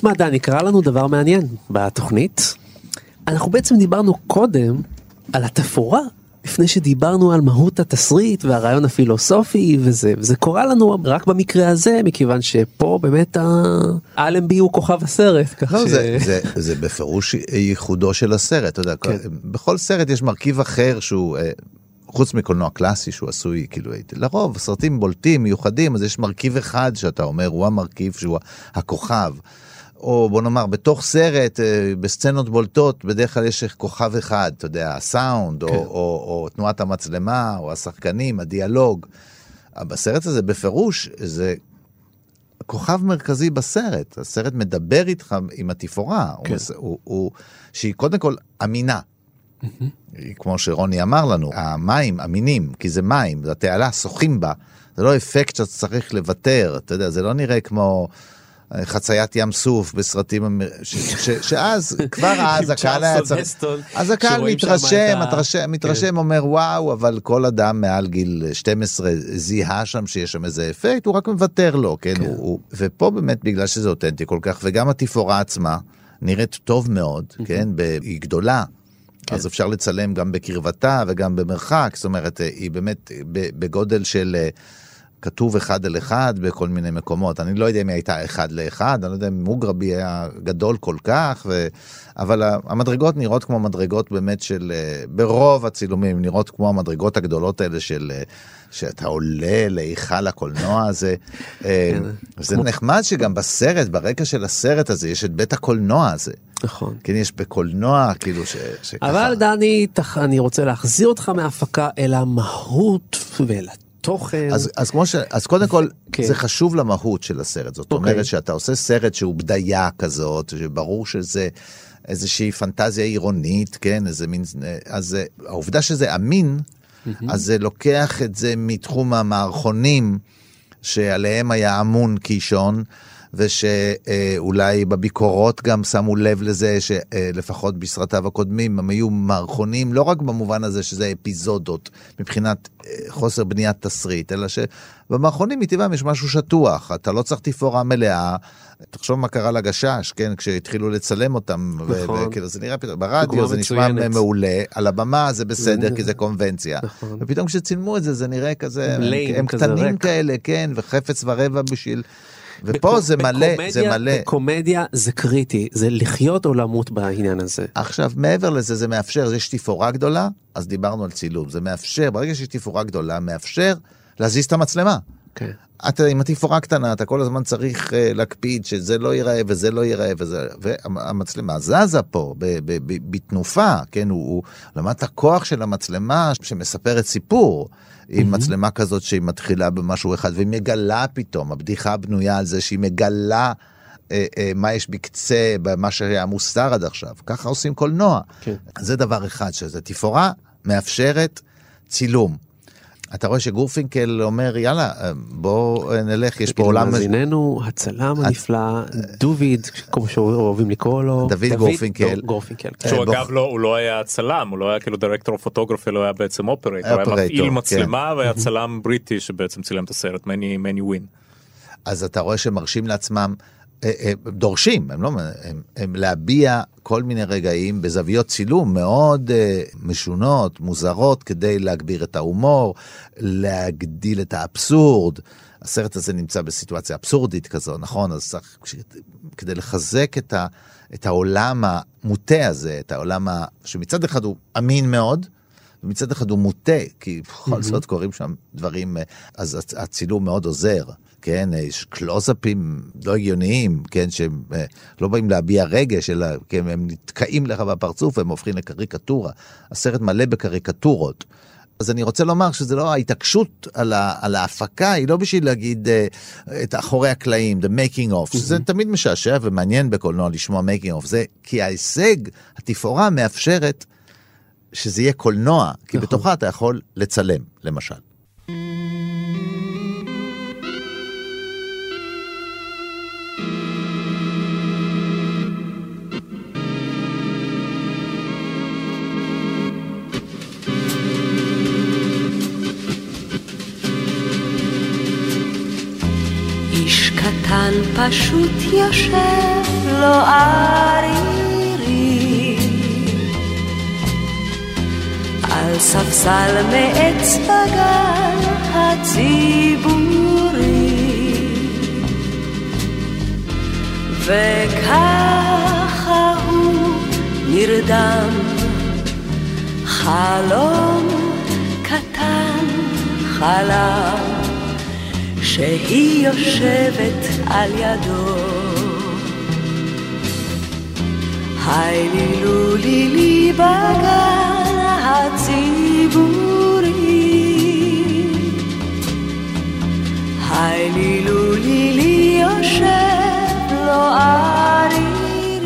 תשמע דני, קרה לנו דבר מעניין בתוכנית. אנחנו בעצם דיברנו קודם על התפאורה לפני שדיברנו על מהות התסריט והרעיון הפילוסופי וזה וזה קורה לנו רק במקרה הזה מכיוון שפה באמת האלנבי הוא כוכב הסרט. ככה לא, ש... זה, זה, זה בפירוש ייחודו של הסרט, אתה יודע, כן. בכל סרט יש מרכיב אחר שהוא אה, חוץ מקולנוע קלאסי שהוא עשוי כאילו לרוב סרטים בולטים מיוחדים אז יש מרכיב אחד שאתה אומר הוא המרכיב שהוא הכוכב. או בוא נאמר בתוך סרט אה, בסצנות בולטות בדרך כלל יש כוכב אחד אתה יודע הסאונד כן. או, או, או תנועת המצלמה או השחקנים הדיאלוג. בסרט הזה בפירוש זה כוכב מרכזי בסרט הסרט מדבר איתך עם התפאורה כן. הוא, הוא, הוא, שהיא קודם כל אמינה. Mm-hmm. כמו שרוני אמר לנו המים אמינים כי זה מים זה התעלה שוחים בה זה לא אפקט שאתה צריך לוותר אתה יודע זה לא נראה כמו. חציית ים סוף בסרטים, ש, ש, שאז, כבר אז הקהל היה צריך, אז הקהל מתרשם, מתרשם, מתרשם, אומר וואו, אבל כל אדם מעל גיל 12 זיהה שם שיש שם איזה אפקט, הוא רק מוותר לו, כן, כן. הוא, הוא, ופה באמת בגלל שזה אותנטי כל כך, וגם התפאורה עצמה נראית טוב מאוד, כן, היא גדולה. כן. אז אפשר לצלם גם בקרבתה וגם במרחק, זאת אומרת, היא באמת בגודל של כתוב אחד על אחד בכל מיני מקומות. אני לא יודע אם היא הייתה אחד לאחד, אני לא יודע אם מוגרבי היה גדול כל כך, ו... אבל המדרגות נראות כמו מדרגות באמת של, אה, ברוב הצילומים נראות כמו המדרגות הגדולות האלה של, אה, שאתה עולה להיכל הקולנוע הזה. אה, כן. זה נחמד שגם בסרט, ברקע של הסרט הזה, יש את בית הקולנוע הזה. נכון. כן, יש בקולנוע, כאילו ש... שככה... אבל דני, אני רוצה להחזיר אותך מהפקה אל המהות ואל תוכן. אז, אז ש... אז קודם כל, כן. זה חשוב למהות של הסרט. זאת okay. אוקיי. אומרת שאתה עושה סרט שהוא בדיה כזאת, שברור שזה איזושהי פנטזיה עירונית, כן? איזה מין... אז העובדה שזה אמין, mm-hmm. אז זה לוקח את זה מתחום המערכונים שעליהם היה אמון קישון. ושאולי בביקורות גם שמו לב לזה שלפחות בסרטיו הקודמים הם היו מערכונים לא רק במובן הזה שזה אפיזודות מבחינת אה, חוסר בניית תסריט, אלא שבמערכונים מטבעם יש משהו שטוח, אתה לא צריך תפאורה מלאה. תחשוב מה קרה לגשש, כן, כשהתחילו לצלם אותם, נכון. וכאילו זה נראה פתאום, ברדיו זה נשמע מעולה, על הבמה זה בסדר כי זה קונבנציה, נכון. ופתאום כשצילמו את זה זה נראה כזה, הם, הם קטנים. כאלה, כן, וחפץ ורבע בשביל ופה זה מלא, זה מלא. בקומדיה זה קריטי, זה לחיות או למות בעניין הזה. עכשיו, מעבר לזה, זה מאפשר, יש תפאורה גדולה, אז דיברנו על צילום, זה מאפשר, ברגע שיש תפאורה גדולה, מאפשר להזיז את המצלמה. כן. אתה עם התפאורה קטנה, אתה כל הזמן צריך uh, להקפיד שזה לא ייראה וזה לא ייראה וזה, והמצלמה זזה פה בתנופה, כן, הוא, הוא למד את הכוח של המצלמה שמספרת סיפור. עם. מצלמה כזאת שהיא מתחילה במשהו אחד והיא מגלה פתאום, הבדיחה בנויה על זה שהיא מגלה אה, אה, מה יש בקצה, במה שהיה מוסתר עד עכשיו. ככה עושים קולנוע. כן. זה דבר אחד, שזה תפאורה מאפשרת צילום. אתה רואה שגורפינקל אומר יאללה בוא נלך יש פה עולם מאזיננו הצלם הנפלא דוביד כמו שאוהבים לקרוא לו. דוד גורפינקל גורפינקל שהוא אגב לא הוא לא היה צלם הוא לא היה כאילו דירקטור פוטוגרפי לא היה בעצם אופרייטור הוא היה מפעיל מצלמה והיה צלם בריטי שבעצם צילם את הסרט מני מני ווין. אז אתה רואה שמרשים לעצמם דורשים, הם לא, הם, הם להביע כל מיני רגעים בזוויות צילום מאוד uh, משונות, מוזרות, כדי להגביר את ההומור, להגדיל את האבסורד. הסרט הזה נמצא בסיטואציה אבסורדית כזו, נכון? אז צריך, כדי לחזק את, ה, את העולם המוטה הזה, את העולם ה, שמצד אחד הוא אמין מאוד, ומצד אחד הוא מוטה, כי בכל mm-hmm. זאת קורים שם דברים, אז הצילום מאוד עוזר. כן, יש קלוזאפים לא הגיוניים, כן, שהם אה, לא באים להביע רגש, אלא כן, הם נתקעים לך בפרצוף והם הופכים לקריקטורה. הסרט מלא בקריקטורות. אז אני רוצה לומר שזה לא ההתעקשות על, ה, על ההפקה, היא לא בשביל להגיד uh, את אחורי הקלעים, the making of, שזה mm-hmm. תמיד משעשע ומעניין בקולנוע לשמוע making of, זה כי ההישג, התפאורה מאפשרת שזה יהיה קולנוע, כי נכון. בתוכה אתה יכול לצלם, למשל. כאן פשוט יושב לו ערירי. על ספסל מעץ בגן הציבורי. וככה הוא נרדם חלום קטן חלם שהיא יושבת על ידו. היי לי לו לי לי בגן הציבורי. היי לי לו לי לי יושב לו ערירי.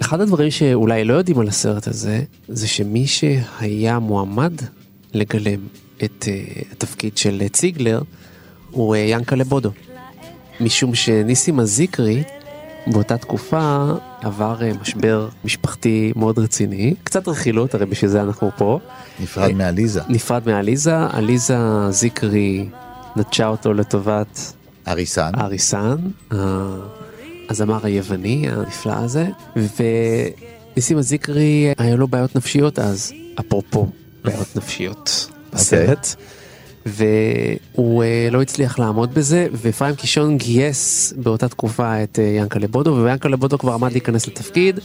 אחד הדברים שאולי לא יודעים על הסרט הזה, זה שמי שהיה מועמד לגלם את uh, התפקיד של ציגלר, הוא uh, ינקלה בודו. משום שניסים הזיקרי, באותה תקופה, עבר uh, משבר משפחתי מאוד רציני, קצת רכילות, הרי בשביל זה אנחנו פה. נפרד מעליזה. נפרד מעליזה, עליזה זיקרי נטשה אותו לטובת אריסן. אריסן. הזמר היווני הנפלא הזה, וניסים הזיקרי היה לו בעיות נפשיות אז, אפרופו בעיות נפשיות בסרט. Okay. והוא uh, לא הצליח לעמוד בזה ופריים קישון גייס באותה תקופה את uh, ינקלה בודו ויאנקלה בודו כבר עמד להיכנס לתפקיד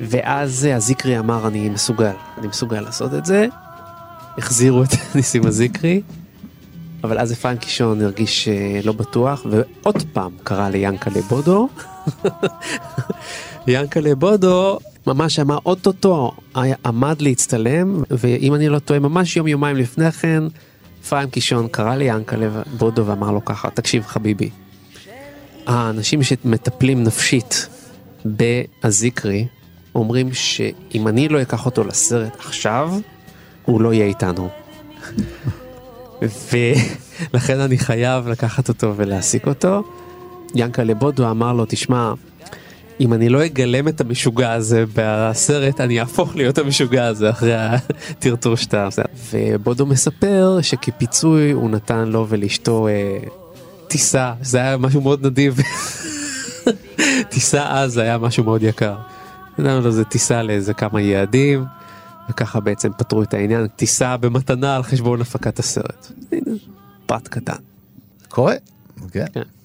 ואז uh, הזיקרי אמר אני מסוגל אני מסוגל לעשות את זה. החזירו את ניסים הזיקרי אבל אז אפרים קישון הרגיש לא בטוח ועוד פעם קרא ליאנקלה בודו ינקלה בודו ממש אמר אוטוטו עמד להצטלם ואם אני לא טועה ממש יום יומיים לפני כן אפרים קישון קרא ליאנקלה בודו ואמר לו ככה תקשיב חביבי. האנשים שמטפלים נפשית באזיקרי אומרים שאם אני לא אקח אותו לסרט עכשיו הוא לא יהיה איתנו. ולכן אני חייב לקחת אותו ולהעסיק אותו. ינקלה בודו אמר לו, תשמע, אם אני לא אגלם את המשוגע הזה בסרט, אני אהפוך להיות המשוגע הזה אחרי הטרטור שאתה עושה. ובודו מספר שכפיצוי הוא נתן לו ולאשתו אה, טיסה, זה היה משהו מאוד נדיב. טיסה אז היה משהו מאוד יקר. נתנו לו איזה טיסה לאיזה כמה יעדים, וככה בעצם פתרו את העניין, טיסה במתנה על חשבון הפקת הסרט. פרט קטן. קורה. כן. Okay. כן.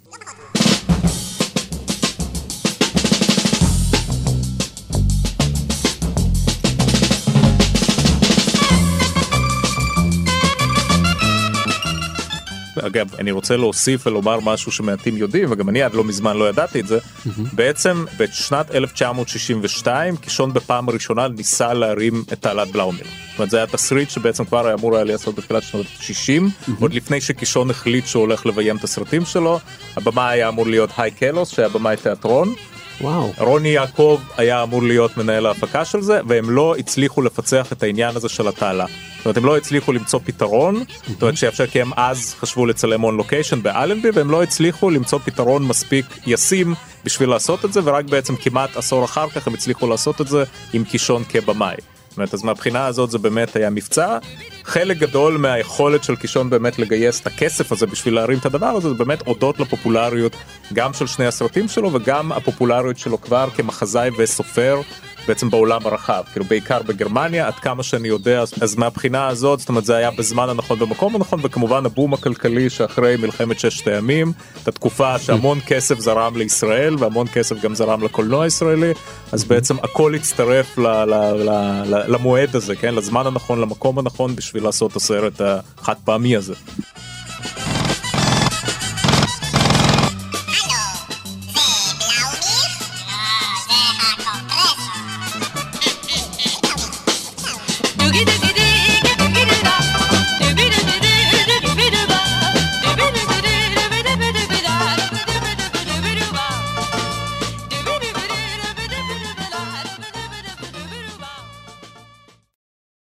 אגב, אני רוצה להוסיף ולומר משהו שמעטים יודעים, וגם אני עד לא מזמן לא ידעתי את זה. Mm-hmm. בעצם בשנת 1962 קישון בפעם הראשונה ניסה להרים את תעלת בלאומיר. זאת אומרת זה היה תסריט שבעצם כבר היה אמור היה לעשות בתחילת שנות ה-60, mm-hmm. עוד לפני שקישון החליט שהוא הולך לביים את הסרטים שלו. הבמה היה אמור להיות היי קלוס שהיה במאי תיאטרון. וואו. רוני יעקב היה אמור להיות מנהל ההפקה של זה והם לא הצליחו לפצח את העניין הזה של התעלה. זאת אומרת הם לא הצליחו למצוא פתרון, זאת אומרת שיאפשר כי הם אז חשבו לצלם און לוקיישן באלנבי והם לא הצליחו למצוא פתרון מספיק ישים בשביל לעשות את זה ורק בעצם כמעט עשור אחר כך הם הצליחו לעשות את זה עם קישון כבמאי. זאת אומרת, אז מהבחינה הזאת זה באמת היה מבצע. חלק גדול מהיכולת של קישון באמת לגייס את הכסף הזה בשביל להרים את הדבר הזה זה באמת הודות לפופולריות גם של שני הסרטים שלו וגם הפופולריות שלו כבר כמחזאי וסופר בעצם בעולם הרחב כאילו בעיקר בגרמניה עד כמה שאני יודע אז מהבחינה הזאת זאת אומרת זה היה בזמן הנכון במקום הנכון וכמובן הבום הכלכלי שאחרי מלחמת ששת הימים את התקופה שהמון כסף זרם לישראל והמון כסף גם זרם לקולנוע הישראלי אז בעצם הכל הצטרף ל, ל, ל, ל, למועד הזה כן לזמן הנכון למקום הנכון בשביל לעשות את הסרט החד פעמי הזה. Doogie doogie